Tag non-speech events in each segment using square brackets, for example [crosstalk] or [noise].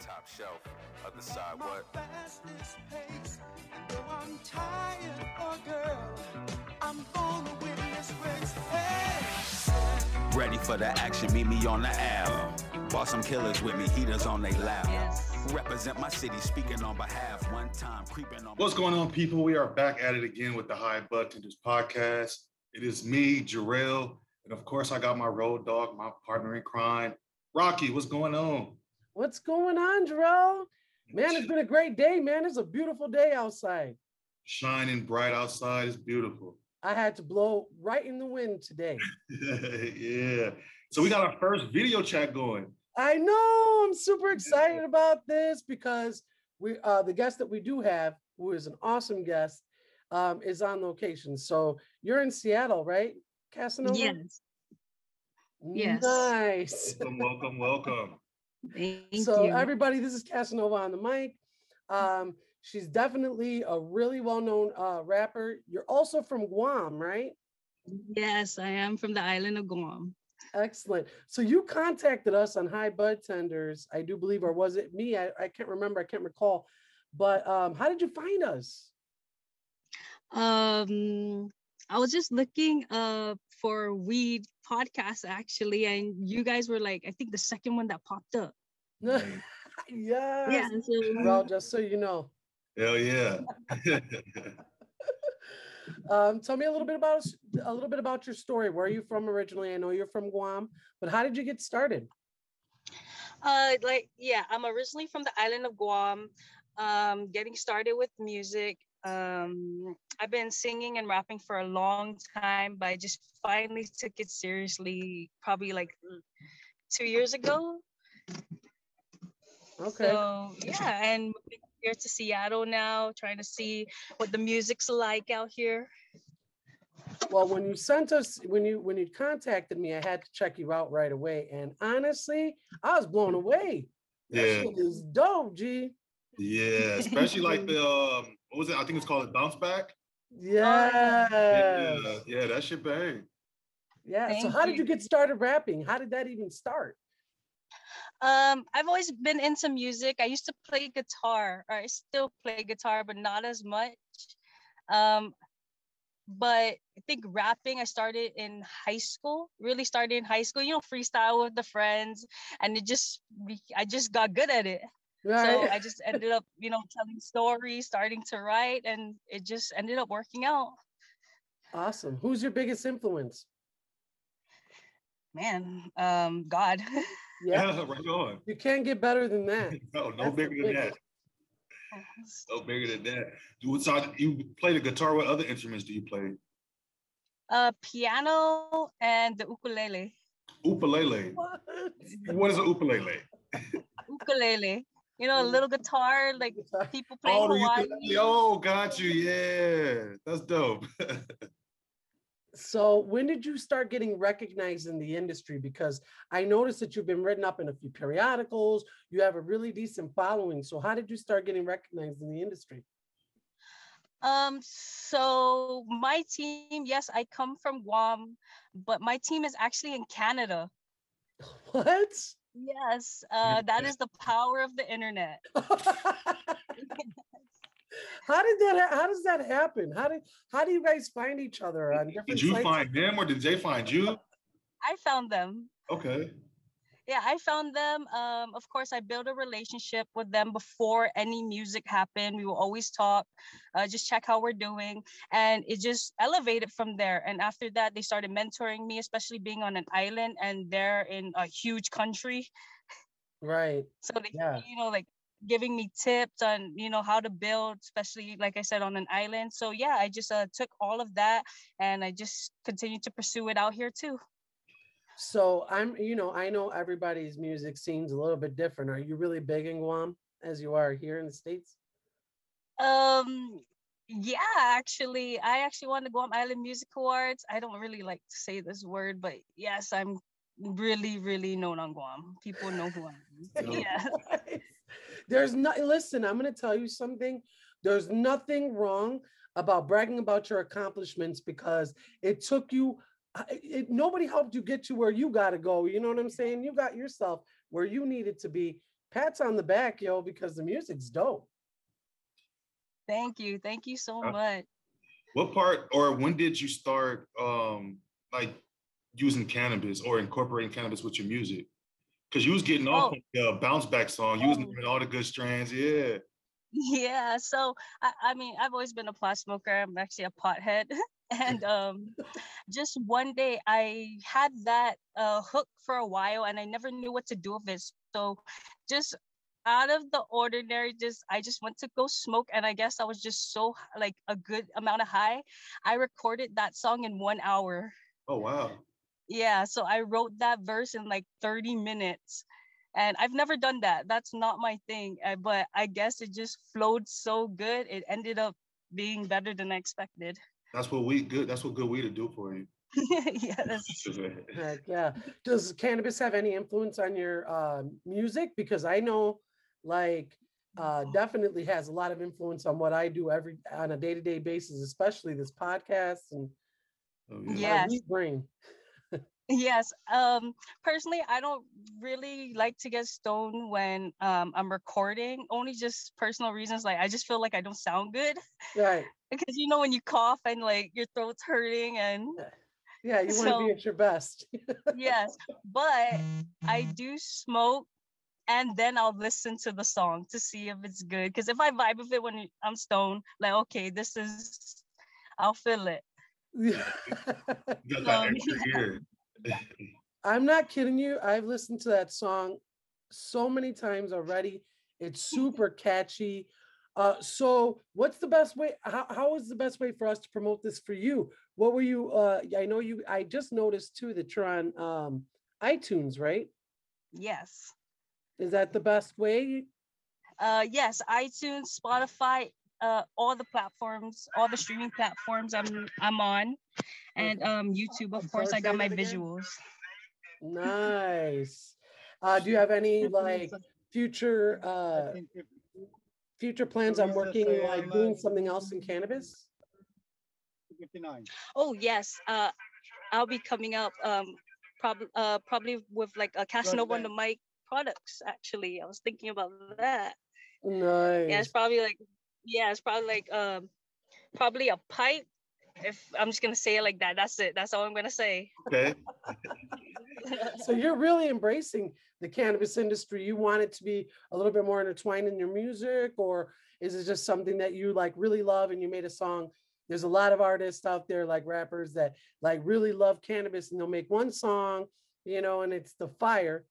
top shelf, other side, what? I'm tired, oh girl, I'm gonna win this race. Hey. Ready for the action, meet me on the Ave. Bought some killers with me, heaters on they lap. Yes. Represent my city, speaking on behalf. One time, creeping on. What's going on, people? We are back at it again with the High Bud Tenders podcast. It is me, Jarrell, and of course, I got my road dog, my partner in crime, Rocky. What's going on? What's going on, Jarrell? Man, it's been a great day, man. It's a beautiful day outside. Shining bright outside. It's beautiful. I had to blow right in the wind today. [laughs] yeah. So we got our first video chat going. I know. I'm super excited about this because we uh the guest that we do have, who is an awesome guest, um, is on location. So you're in Seattle, right? Casanova? Yes. Yes. Nice. Welcome, welcome, welcome. Thank so you. everybody, this is Casanova on the mic. Um, she's definitely a really well-known uh rapper. You're also from Guam, right? yes, I am from the island of Guam. Excellent. So you contacted us on High Bud Tenders, I do believe, or was it me? I, I can't remember. I can't recall. But um, how did you find us? Um, I was just looking uh for weed podcasts actually, and you guys were like, I think the second one that popped up. [laughs] yes. Yeah. So, Well, just so you know, Hell yeah. [laughs] um, tell me a little bit about a little bit about your story. Where are you from originally? I know you're from Guam, but how did you get started? uh, like yeah, I'm originally from the island of Guam. Um, getting started with music. Um, I've been singing and rapping for a long time, but I just finally took it seriously probably like two years ago. Okay. So yeah, and moving here to Seattle now, trying to see what the music's like out here. Well, when you sent us, when you when you contacted me, I had to check you out right away. And honestly, I was blown away. That Yeah. shit is dope, G. Yeah. Especially like the um, what was it? I think it's called a bounce back. Yeah. Yeah, yeah, that shit bang. Yeah. so Thank how did you. you get started rapping? How did that even start? Um, I've always been into music. I used to play guitar, or I still play guitar, but not as much. Um, but I think rapping I started in high school. Really started in high school. You know, freestyle with the friends, and it just I just got good at it. So I just ended up, you know, telling stories, starting to write, and it just ended up working out. awesome. Who's your biggest influence? Man, um, God. [laughs] Yeah. Yeah, [laughs] right on. You can't get better than that. [laughs] No, no That's bigger than that. No bigger than that. You, so you play the guitar. What other instruments do you play? uh, piano and the ukulele. Ukulele. What? What is an ukulele? Ukulele. You know, a little guitar, like [laughs] people play Oh, the Hawaii. ukulele. Oh, got you. Yeah, that's dope. [laughs] So when did you start getting recognized in the industry? Because I noticed that you've been written up in a few periodicals. You have a really decent following. So how did you start getting recognized in the industry? Um, so my team, yes, I come from Guam, but my team is actually in Canada. [laughs] What? Yes, uh, that is the power of the internet. [laughs] how did that? How does that happen? How did? How do you guys find each other on different? Did you sites? find them or did they find you? I found them. Okay. Yeah, I found them. Um, of course, I built a relationship with them before any music happened. We will always talk, uh, just check how we're doing, and it just elevated from there. And after that, they started mentoring me, especially being on an island and they're in a huge country. Right. [laughs] So they, Yeah. you know, like giving me tips on, you know, how to build, especially like I said, on an island. So yeah, I just uh, took all of that and I just continued to pursue it out here too. So I'm, you know, I know everybody's music scene's a little bit different. Are you really big in Guam as you are here in the States? Um, yeah, actually, I actually won the Guam Island Music Awards. I don't really like to say this word, but yes, I'm really, really known on Guam. People know who I am. [laughs] yeah. There's not listen, I'm gonna tell you something. There's nothing wrong about bragging about your accomplishments because it took you it, nobody helped you get to where you got to go. You know what I'm saying? You got yourself where you needed to be pats on the back, yo, because the music's dope. Thank you. Thank you so Uh, much. What part or when did you start um like using cannabis or incorporating cannabis with your music? Because you was getting off Oh. on the bounce back song, you was Oh. naming all the good strands, yeah. Yeah, so I, I mean, I've always been a pot smoker. I'm actually a pothead. [laughs] And [laughs] um just one day I had that uh hook for a while and I never knew what to do with it. So just out of the ordinary, just I just went to go smoke and I guess I was just so like a good amount of high. I recorded that song in one hour. Oh wow. Yeah, so I wrote that verse in like 30 minutes. And I've never done that. That's not my thing. uh, But I guess it just flowed so good. It ended up being better than I expected. That's what we good. That's what good weed to do for you. [laughs] yes. [laughs] Heck yeah. Does cannabis have any influence on your uh, music? Because I know, like, uh, definitely has a lot of influence on what I do every on a day to day basis, especially this podcast and Oh, Yeah. Yes. weed brain. Yes. Um personally I don't really like to get stoned when um I'm recording. Only just personal reasons. Like I just feel like I don't sound good. Right. [laughs] Because you know when you cough and like your throat's hurting and Yeah, you want to be at your best. [laughs] yes. But I do smoke and then I'll listen to the song to see if it's good. Because if I vibe with it when I'm stoned, like okay, this is I'll feel it. [laughs] You got that Um, extra ear. I'm not kidding you. I've listened to that song so many times already. It's super catchy. Uh, so what's the best way? How, how is the best way for us to promote this for you? What were you? Uh, I know you. I just noticed too that you're on um, iTunes, right? Yes. Is that the best way? Uh yes, iTunes, Spotify, uh all the platforms, all the streaming platforms I'm I'm on. And um YouTube, of course, I got my again? visuals. Nice. Uh, do you have any like future uh, future plans on working like doing something else in cannabis? Oh yes, uh I'll be coming up um probably uh probably with like a Casanova on the mic products actually. I was thinking about that. Nice. Yeah, it's probably like yeah, it's probably like um probably a pipe. If I'm just gonna say it like that, that's it. That's all I'm gonna say. Okay. [laughs] so you're really embracing the cannabis industry. You want it to be a little bit more intertwined in your music, or is it just something that you like really love and you made a song? There's a lot of artists out there, like rappers, that like really love cannabis and they'll make one song, you know, and it's the fire.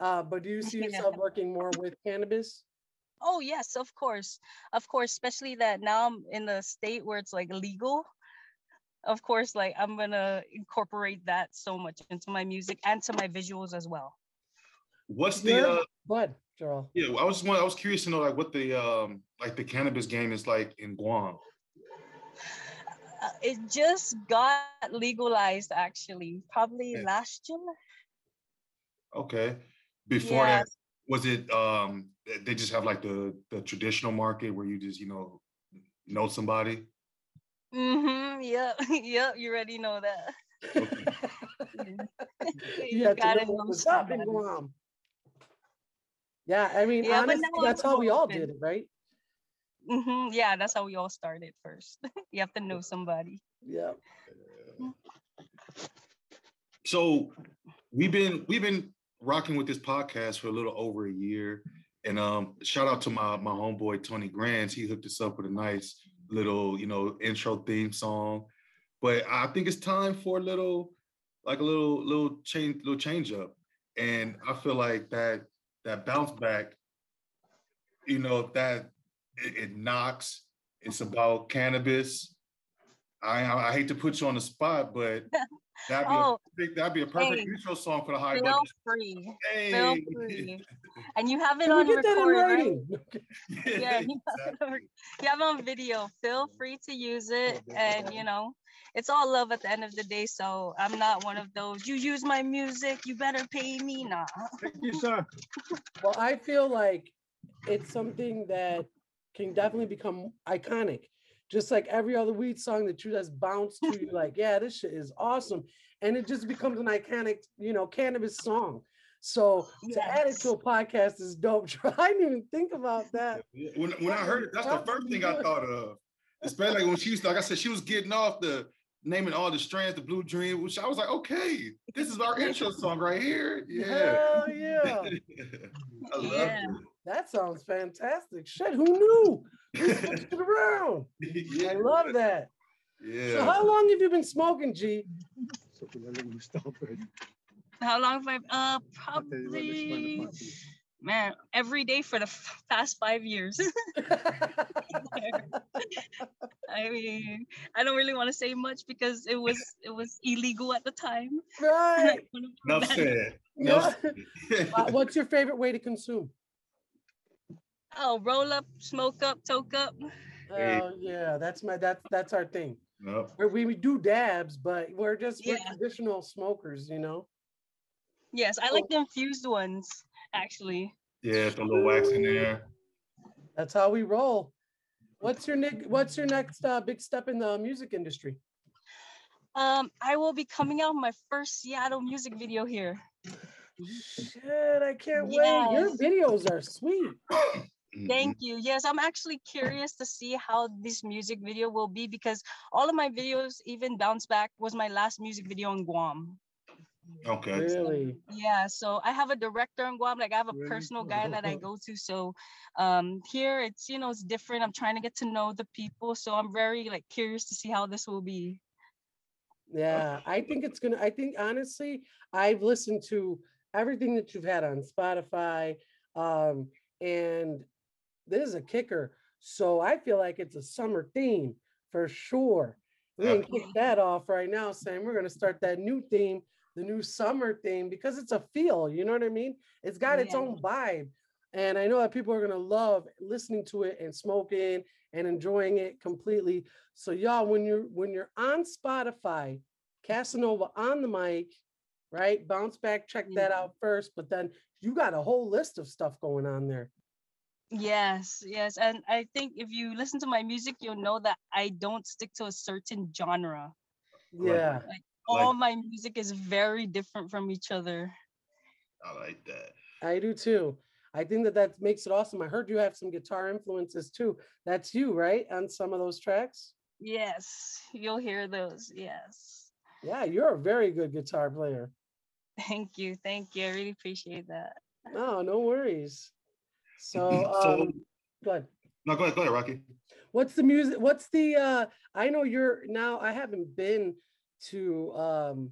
Uh, but do you see [laughs] yourself working more with cannabis? Oh yes, of course, of course. Especially that now I'm in a state where it's like legal. Of course, like I'm gonna incorporate that so much into my music and to my visuals as well. What's the You're- uh Go ahead, yeah, I was one I was curious to know like what the um like the cannabis game is like in Guam. Uh, it just got legalized actually, probably Yeah. last year. Okay. Before Yeah. that, was it um they just have like the the traditional market where you just, you know, know somebody? Mm-hmm. Yep. [laughs] yep. You already know that. [laughs] you have to gotta know what know was up in somebody. Guam. Yeah, I mean, Yeah, honestly, that's how we all did it, right? hmm Yeah, that's how we all started first. [laughs] you have to know somebody. Yeah. So we've been we've been rocking with this podcast for a little over a year. And um shout out to my my homeboy Tony Grants. He hooked us up with a nice little, you know, intro theme song. But I think it's time for a little, like a little little change, little change up. And I feel like that that bounce back, you know, that it, it knocks. It's about cannabis. I, I I hate to put you on the spot, but [laughs] that'd be Oh, a perfect, that'd be a perfect hey, intro song for the high feel budget. free. Hey. Feel free. [laughs] And you have it Can on get that in record, right? [laughs] Yeah, [laughs] you have, it on, you have it on video. Feel free to use it. And, you know, it's all love at the end of the day. So I'm not one of those, you use my music, you better pay me. Nah. Thank you, sir. Well, I feel like it's something that can definitely become iconic. Just like every other weed song that you just bounce to, you're [laughs] like, yeah, this shit is awesome. And it just becomes an iconic, you know, cannabis song. So to add it to a podcast is dope. [laughs] I didn't even think about that. When, when I heard it, that's the first thing I thought of. Especially like when she was like I said, she was getting off the naming all the strands, the blue dream, which I was like, okay, this is our intro song right here. Yeah. Hell yeah. [laughs] I love Yeah. That sounds fantastic. Shit, who knew? We switched it around. [laughs] it. I love that. Yeah. So how long have you been smoking, G? How long have I? Uh, probably. Man, every day for the f- past five years. [laughs] I mean, I don't really want to say much because it was it was illegal at the time. [laughs] right. Enough said. Enough. What's your favorite way to consume? Oh, roll up, smoke up, toke up. Oh yeah, that's my that's that's our thing. Yep. Where we, we do dabs, but we're just we're Yeah. traditional smokers, you know. Yes, I like the infused ones actually. Yeah, the little wax in there. That's how we roll. What's your nick? What's your next uh, big step in the music industry? Um, I will be coming out with my first Seattle music video here. Shit, I can't wait. Your videos are sweet. [coughs] Mhm. Thank you. Yes, I'm actually curious to see how this music video will be because all of my videos, even Bounce Back, was my last music video in Guam. Okay. Really? Yeah, so I have a director in Guam, like I have a Really? personal guy that I [laughs] go to. So um here it's you know it's different. I'm trying to get to know the people. So I'm very like curious to see how this will be. Yeah, I think it's gonna. I think honestly, I've listened to everything that you've had on Spotify, um, and this is a kicker. So I feel like it's a summer theme for sure. We can kick that off right now, saying we're gonna start that new theme, the new summer theme, because it's a feel. You know what I mean? It's got its own vibe, and I know that people are gonna love listening to it and smoking and enjoying it completely. So y'all, when you're when you're on Spotify, Casanova on the mic, right? Bounce back, check that out first. But then you got a whole list of stuff going on there. Yes, yes. And I think if you listen to my music, you'll know that I don't stick to a certain genre. Like- Yeah. All my music is very different from each other. I like that. I do too. I think that that makes it awesome. I heard you have some guitar influences too. That's you, right? On some of those tracks. Yes, you'll hear those. Yes. Yeah, you're a very good guitar player. Thank you. Thank you. I really appreciate that. No, no worries. So, [laughs] So- um, go ahead. No, go ahead, go ahead, Rocky. What's the music? What's the uh I know you're now I haven't been to um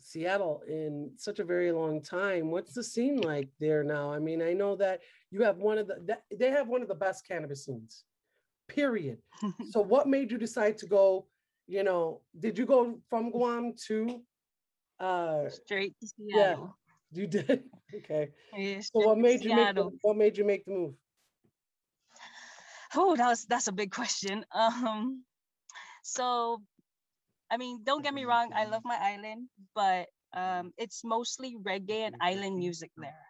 Seattle in such a very long time. What's the scene like there now? I mean, I know that you have one of the that, they have one of the best cannabis scenes. Period. [laughs] so what made you decide to go, you know, did you go from Guam to uh Straight to yeah, Seattle. You did? [laughs] okay. So what made you make the, what made you make the move? Oh, that was that's a big question. [laughs] Um, so, I mean, don't get me wrong, I love my island, but um, it's mostly reggae and island music there,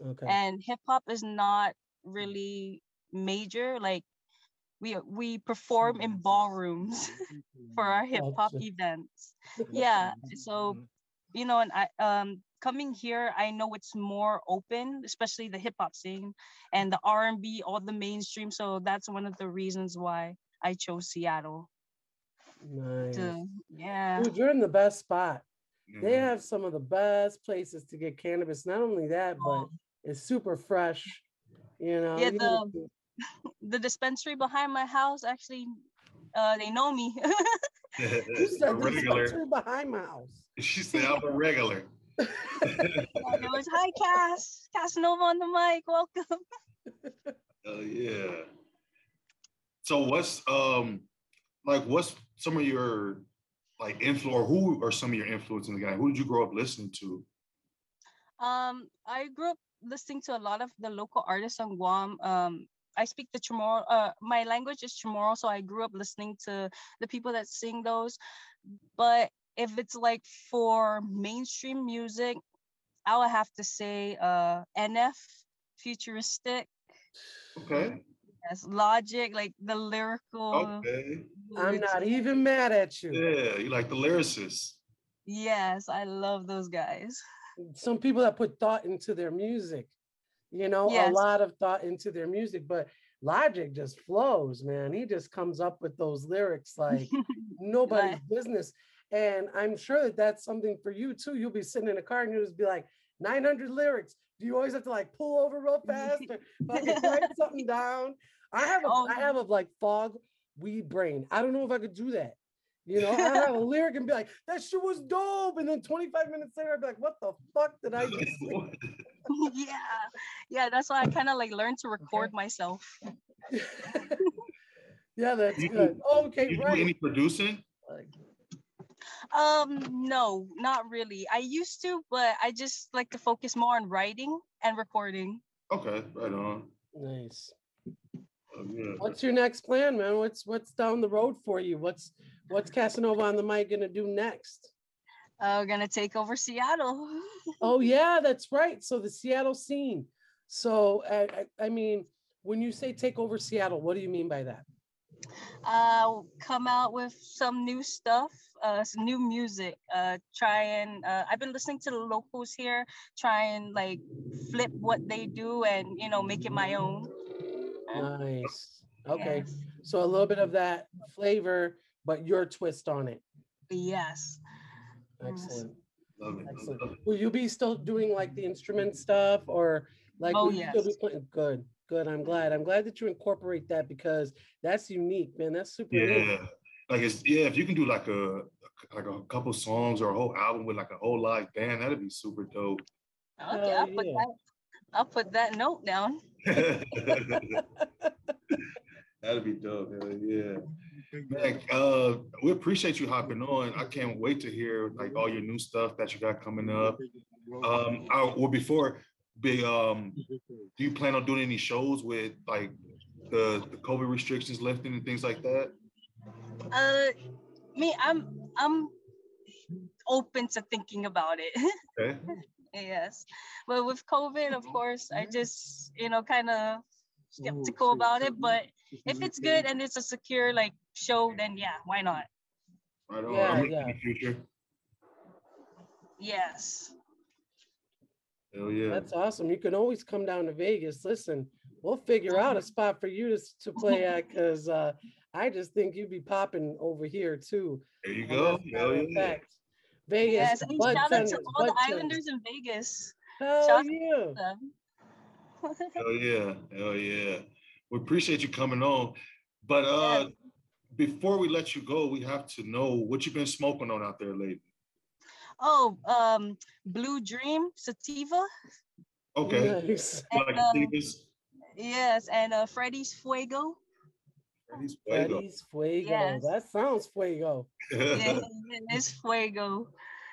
Okay. and hip hop is not really major. Like, we we perform in ballrooms [laughs] for our hip hop events. Yeah, so you know, and I um coming here, I know it's more open, especially the hip hop scene and the R and B, all the mainstream. So that's one of the reasons why I chose Seattle. Nice. To, yeah, Dude, you're in the best spot. They Mhm. have some of the best places to get cannabis. Not only that, but Oh. it's super fresh. You know, Yeah, the- [laughs] the dispensary behind my house actually, uh, they know me. [laughs] you A said the [laughs] regular. dispensary behind my house. She said I'm a regular. [laughs] It was hi Cass, Casanova on the mic, welcome. [laughs] Oh yeah. So what's um like what's some of your like influence or who are some of your influence in the guy? Who did you grow up listening to? Um, I grew up listening to a lot of the local artists on Guam. Um, I speak the Chamorro. Uh, my language is Chamorro, so I grew up listening to the people that sing those. But if it's like for mainstream music, I would have to say uh, NF, futuristic, Okay. Yes, Logic, like the lyrical. Okay. I'm not even mad at you. Yeah, you like the lyricists. Yes, I love those guys. some people that put thought into their music, you know, Yes. a lot of thought into their music, but Logic just flows, man. He just comes up with those lyrics like [laughs] nobody's business. And I'm sure that that's something for you too. You'll be sitting in a car and you'll just be like, 900 lyrics. Do you always have to like pull over real fast or [laughs] fucking write something down? I have a, Oh, I have a like fog weed brain. I don't know if I could do that. You know, I have a [laughs] lyric and be like, that shit was dope. And then 25 minutes later, I'd be like, what the fuck did I just [laughs] say? yeah, yeah. That's why I kind of like learned to record myself. yeah, that's You good. do- Okay, You do right. any producing? Like, Um, no, not really. I used to, but I just like to focus more on writing and recording. Okay, right on. nice. Oh, yeah. What's your next plan, man? What's what's down the road for you? What's what's Casanova on the mic gonna do next? Uh, we're gonna take over Seattle. [laughs] Oh yeah, that's right. So the Seattle scene. So I, I, I mean, when you say take over Seattle, what do you mean by that? Uh, come out with some new stuff, uh, some new music. Uh, try and uh, I've been listening to the locals here. Try and like flip what they do and you know make it my own. Nice. Okay. Yes. So a little bit of that flavor, but your twist on it. Yes. Yes. Excellent. Love it. Excellent. Will you be still doing like the instrument stuff or like Oh, will you still be playing? Good, good. I'm glad. I'm glad that you incorporate that because that's unique, man. That's super neat. Yeah. Like it's yeah, if you can do like a like a couple songs or a whole album with like a whole live band, that'd be super dope. Okay, I'll put yeah. that. I'll put that note down. [laughs] [laughs] That'd be dope. Yeah. Man, uh, we appreciate you hopping on. I can't wait to hear like all your new stuff that you got coming up. Um, I, well, before, big, um, do you plan on doing any shows with like the, the COVID restrictions lifting and things like that? Uh, me, I'm I'm open to thinking about it. [laughs] Okay. yes, but with COVID, of course, I just you know kind of Oh, skeptical about it. But if it's good and it's a secure like show, then yeah, why not? Right on. Yeah, I'm in yeah. the future. Yes. Hell yeah. That's awesome. You can always come down to Vegas. Listen, we'll figure out a [laughs] spot for you to, to play at because uh, I just think you'd be popping over here too. There you go. as Hell yeah. fact, Vegas, Yes. And bud shout out to all the bud. Islanders in Vegas. Hell shout- yeah. [laughs] Hell yeah. Hell yeah. We appreciate you coming on. But uh Yes. before we let you go, we have to know what you've been smoking on out there lately. Oh, um, Blue Dream Sativa. Okay. Nice. You like um, Yes, and uh, Freddy's Fuego. Freddy's Fuego. Freddy's Fuego. Yes. That sounds Fuego. Yeah, [laughs] it's Fuego.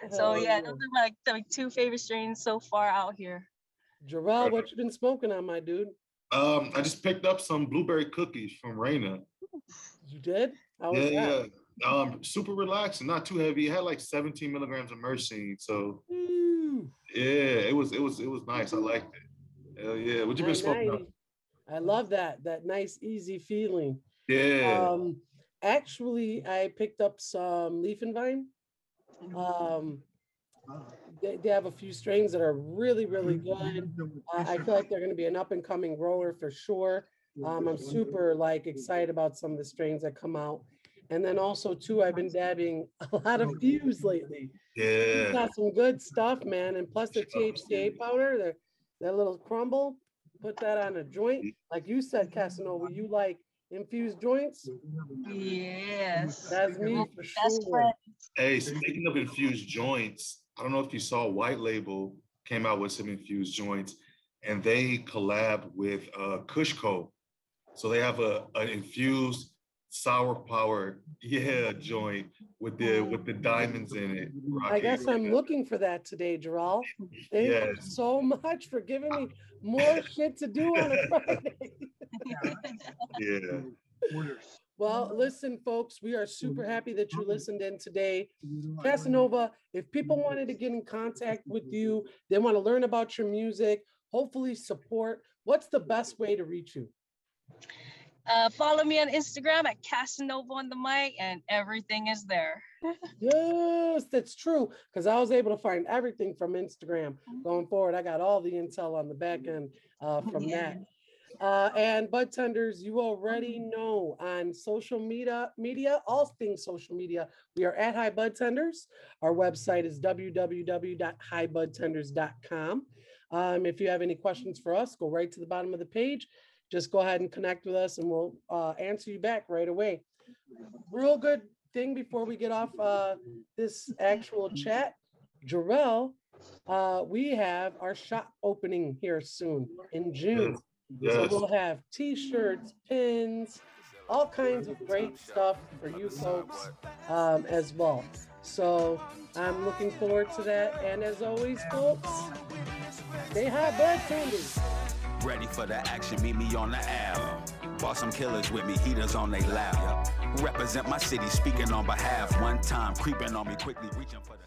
So Hell yeah, those are my like, my two favorite strains so far out here. Jarrell, what you been smoking on, my dude? Um, I just picked up some blueberry cookies from Raina. You did? How was Yeah, that? yeah. Um, super relaxing, not too heavy. It had like 17 milligrams of myrcene. So Ooh, yeah, it was it was it was nice. I liked it. Hell yeah. What you been smoking on? 990. I love that. That nice, easy feeling. Yeah. Um, actually, I picked up some leaf and vine. Um, they, they have a few strains that are really, really good. Uh, I feel like they're going to be an up and coming grower for sure. Um, I'm super like excited about some of the strains that come out. And then also too, I've been dabbing [laughs] a lot of fuse lately. Yeah. got some good stuff, man. And plus the THCA powder, the that little crumble, put that on a joint. Like you said, Casanova, you like infused joints? Yes. That's me for Best sure. friend. Hey, speaking of infused joints, I don't know if you saw White Label came out with some infused joints, and they collab with uh, Kushco. So they have a an infused sour power, yeah, joint with the oh. with the diamonds in it. I guess I'm looking for that today, Jarrell. Thank you so much for giving me [laughs] more shit to do on a [laughs] Friday. Yeah. Well, listen, folks, we are super happy that you listened in today. Casanova, if people wanted to get in contact with you, they want to learn about your music, hopefully support, what's the best way to reach you? Uh, follow me on Instagram at Casanova on the mic, and everything is there. [laughs] Yes, that's true. Because I was able to find everything from Instagram. Going forward, I got all the intel on the back end uh, [laughs] from Yeah. that. Uh, and bud tenders, you already know on social media, media, all things social media, we are at High Bud Tenders. Our website is www.highbudtenders.com. Um, if you have any questions for us, go right to the bottom of the page. Just go ahead and connect with us, and we'll uh, answer you back right away. [laughs] Real good thing before we get off uh, this actual chat, Jarrell, uh, we have our shop opening here soon in June. So Yes. we'll have t-shirts, pins, all kinds of great stuff for you folks um, as well. So I'm looking forward to that. And as always, folks, stay high bud tenders. Ready for the action, meet me on the L. Bought some killers with me, heaters on they lap. Represent my city, speaking on behalf. One time, creeping on me quickly, reaching for the.